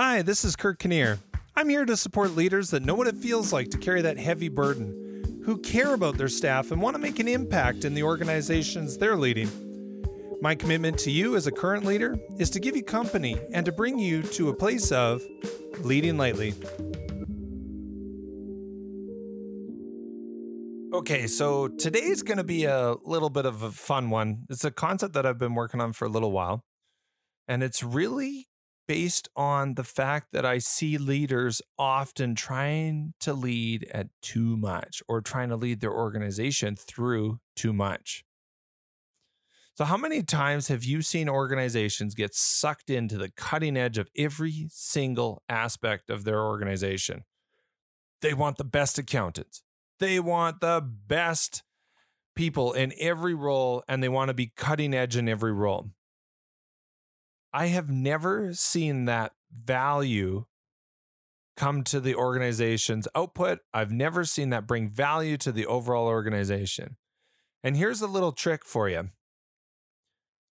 Hi, this is Kurt Kinnear. I'm here to support leaders that know what it feels like to carry that heavy burden, who care about their staff and want to make an impact in the organizations they're leading. My commitment to you as a current leader is to give you company and to bring you to a place of leading lightly. Okay, so today's going to be a little bit of a fun one. It's a concept that I've been working on for a little while, and it's really based on the fact that I see leaders often trying to lead at too much or trying to lead their organization through too much. So, how many times have you seen organizations get sucked into the cutting edge of every single aspect of their organization? They want the best accountants, they want the best people in every role, and they want to be cutting edge in every role. I have never seen that value come to the organization's output. I've never seen that bring value to the overall organization. And here's a little trick for you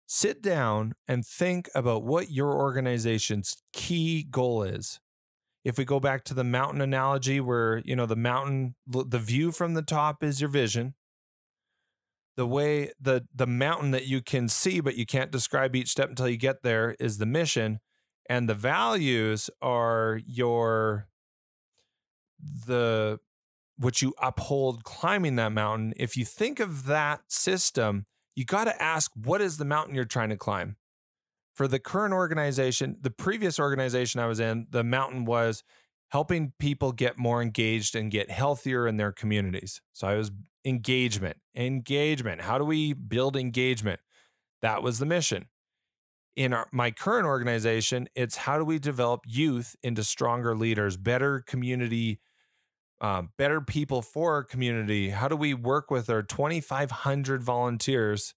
sit down and think about what your organization's key goal is. If we go back to the mountain analogy, where, you know, the mountain, the view from the top is your vision, the way the the mountain that you can see but you can't describe each step until you get there is the mission and the values are your the what you uphold climbing that mountain. If you think of that system you got to ask what is the mountain you're trying to climb? For the current organization the previous organization i was in the mountain was helping people get more engaged and get healthier in their communities so i was engagement. Engagement. How do we build engagement? That was the mission. In our, my current organization, it's how do we develop youth into stronger leaders, better community, uh, better people for our community? How do we work with our 2,500 volunteers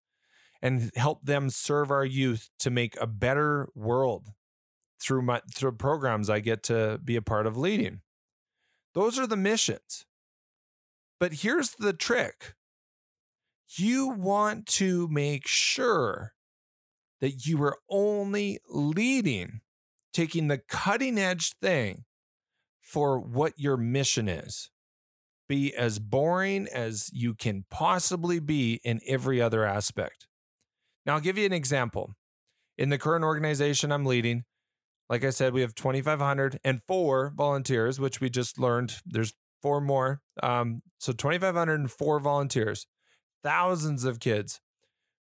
and help them serve our youth to make a better world through my through programs I get to be a part of leading? Those are the missions. But here's the trick you want to make sure that you are only leading, taking the cutting edge thing for what your mission is. Be as boring as you can possibly be in every other aspect. Now, I'll give you an example. In the current organization I'm leading, like I said, we have 2,504 volunteers, which we just learned there's four more. Um, so 2,504 volunteers, thousands of kids,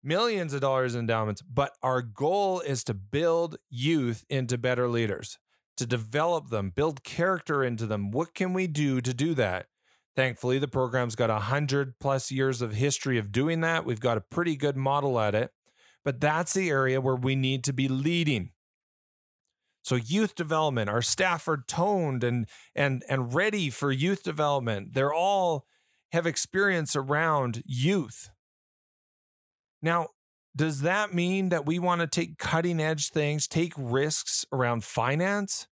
millions of dollars in endowments. But our goal is to build youth into better leaders, to develop them, build character into them. What can we do to do that? Thankfully, the program's got a hundred plus years of history of doing that. We've got a pretty good model at it, but that's the area where we need to be leading. So youth development, our staff are toned and and and ready for youth development. They're all have experience around youth. Now, does that mean that we want to take cutting edge things, take risks around finance?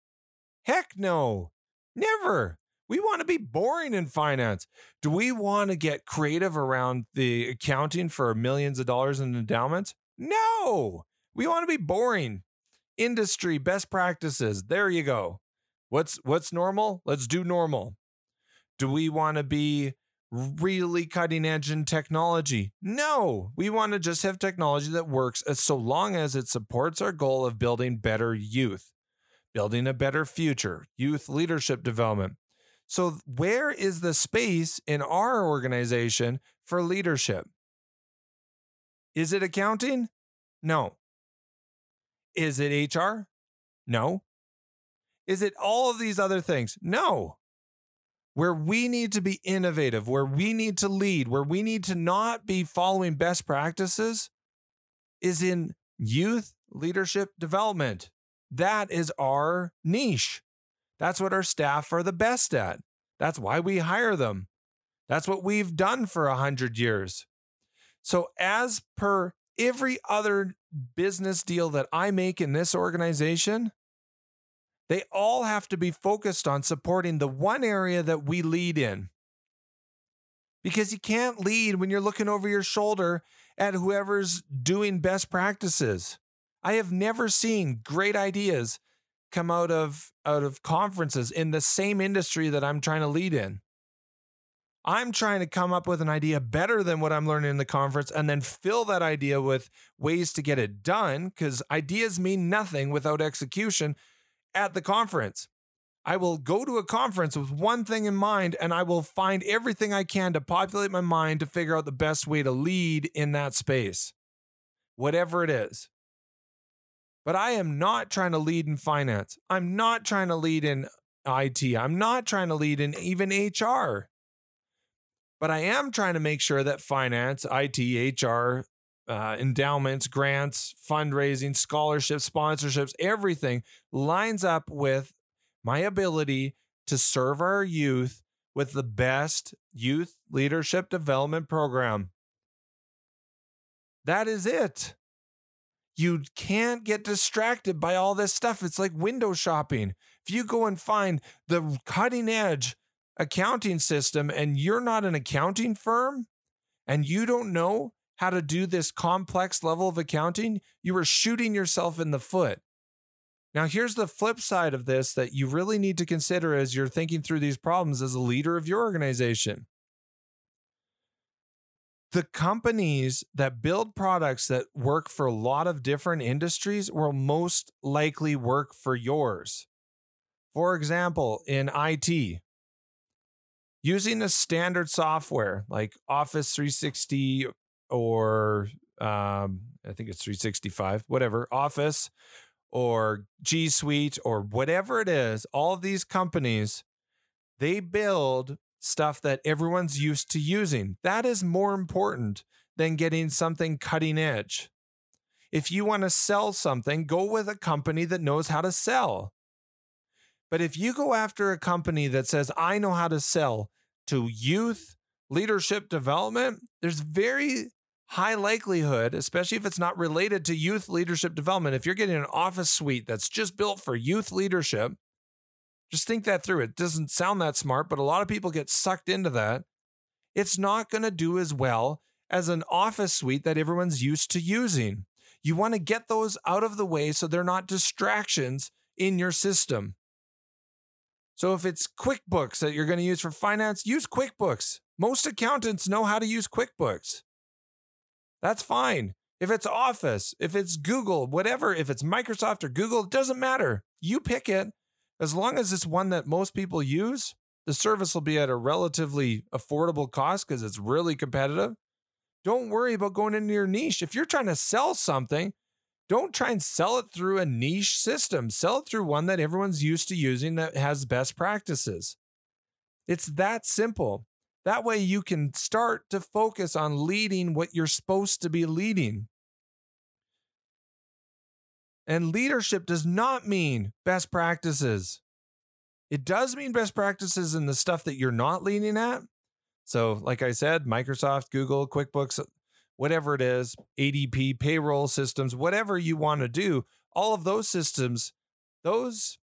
Heck no. Never. We want to be boring in finance. Do we want to get creative around the accounting for millions of dollars in endowments? No. We want to be boring industry best practices. There you go. What's what's normal? Let's do normal. Do we want to be really cutting edge in technology? No, we want to just have technology that works as so long as it supports our goal of building better youth, building a better future, youth leadership development. So, where is the space in our organization for leadership? Is it accounting? No. Is it HR? No. Is it all of these other things? No. Where we need to be innovative, where we need to lead, where we need to not be following best practices is in youth leadership development. That is our niche. That's what our staff are the best at. That's why we hire them. That's what we've done for a hundred years. So, as per every other business deal that I make in this organization, they all have to be focused on supporting the one area that we lead in. Because you can't lead when you're looking over your shoulder at whoever's doing best practices. I have never seen great ideas come out of out of conferences in the same industry that I'm trying to lead in. I'm trying to come up with an idea better than what I'm learning in the conference and then fill that idea with ways to get it done because ideas mean nothing without execution at the conference. I will go to a conference with one thing in mind and I will find everything I can to populate my mind to figure out the best way to lead in that space, whatever it is. But I am not trying to lead in finance. I'm not trying to lead in IT. I'm not trying to lead in even HR. But I am trying to make sure that finance, IT, HR, uh, endowments, grants, fundraising, scholarships, sponsorships, everything lines up with my ability to serve our youth with the best youth leadership development program. That is it. You can't get distracted by all this stuff. It's like window shopping. If you go and find the cutting edge accounting system and you're not an accounting firm and you don't know how to do this complex level of accounting, you are shooting yourself in the foot. Now, here's the flip side of this that you really need to consider as you're thinking through these problems as a leader of your organization. The companies that build products that work for a lot of different industries will most likely work for yours. For example, in IT, using a standard software like Office 360 or um, I think it's 365, whatever, Office or G Suite or whatever it is, all these companies, they build stuff that everyone's used to using. That is more important than getting something cutting edge. If you want to sell something, go with a company that knows how to sell. But if you go after a company that says, I know how to sell to youth leadership development, there's very high likelihood, especially if it's not related to youth leadership development, if you're getting an office suite that's just built for youth leadership, just think that through. It doesn't sound that smart, but a lot of people get sucked into that. It's not going to do as well as an office suite that everyone's used to using. You want to get those out of the way so they're not distractions in your system. So if it's QuickBooks that you're going to use for finance, use QuickBooks. Most accountants know how to use QuickBooks. That's fine. If it's Office, if it's Google, whatever, if it's Microsoft or Google, it doesn't matter. You pick it. As long as it's one that most people use, the service will be at a relatively affordable cost because it's really competitive. Don't worry about going into your niche. If you're trying to sell something, don't try and sell it through a niche system. Sell it through one that everyone's used to using that has best practices. It's that simple. That way you can start to focus on leading what you're supposed to be leading. And leadership does not mean best practices. It does mean best practices in the stuff that you're not leading at. So, like I said, Microsoft, Google, QuickBooks, whatever it is, ADP, payroll systems, whatever you want to do, all of those systems, those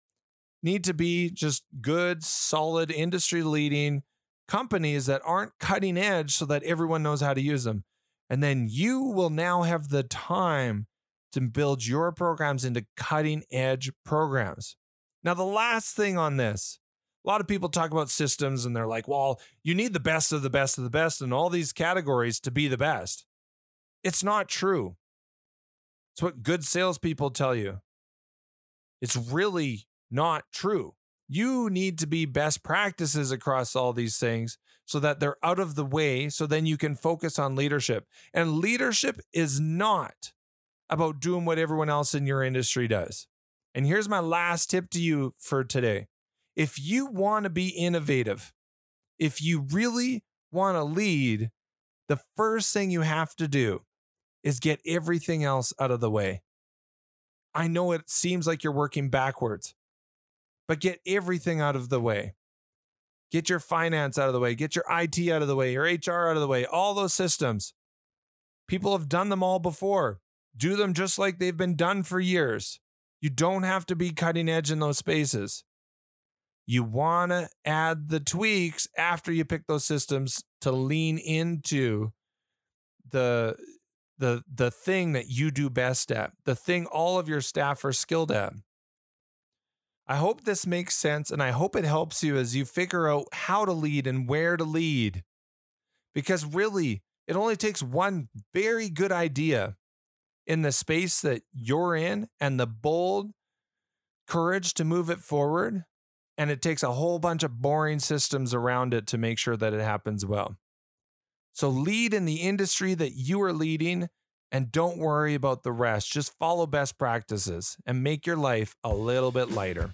need to be just good, solid, industry leading companies that aren't cutting edge so that everyone knows how to use them. And then you will now have the time to build your programs into cutting edge programs. Now, the last thing on this a lot of people talk about systems and they're like, well, you need the best of the best of the best in all these categories to be the best. It's not true. It's what good salespeople tell you. It's really not true. You need to be best practices across all these things so that they're out of the way. So then you can focus on leadership. And leadership is not about doing what everyone else in your industry does. And here's my last tip to you for today. If you want to be innovative, if you really want to lead, the first thing you have to do is get everything else out of the way. I know it seems like you're working backwards, but get everything out of the way. Get your finance out of the way, get your IT out of the way, your HR out of the way, all those systems. People have done them all before. Do them just like they've been done for years. You don't have to be cutting edge in those spaces. You want to add the tweaks after you pick those systems to lean into the the the thing that you do best at, the thing all of your staff are skilled at. I hope this makes sense and I hope it helps you as you figure out how to lead and where to lead. Because really, it only takes one very good idea in the space that you're in and the bold courage to move it forward. And it takes a whole bunch of boring systems around it to make sure that it happens well. So lead in the industry that you are leading and don't worry about the rest. Just follow best practices and make your life a little bit lighter.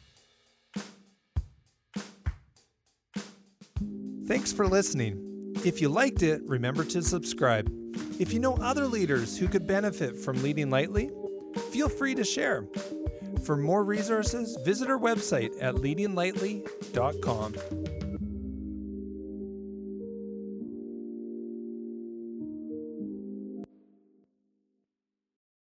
Thanks for listening. If you liked it, remember to subscribe. If you know other leaders who could benefit from leading lightly, feel free to share. For more resources, visit our website at leadinglightly.com.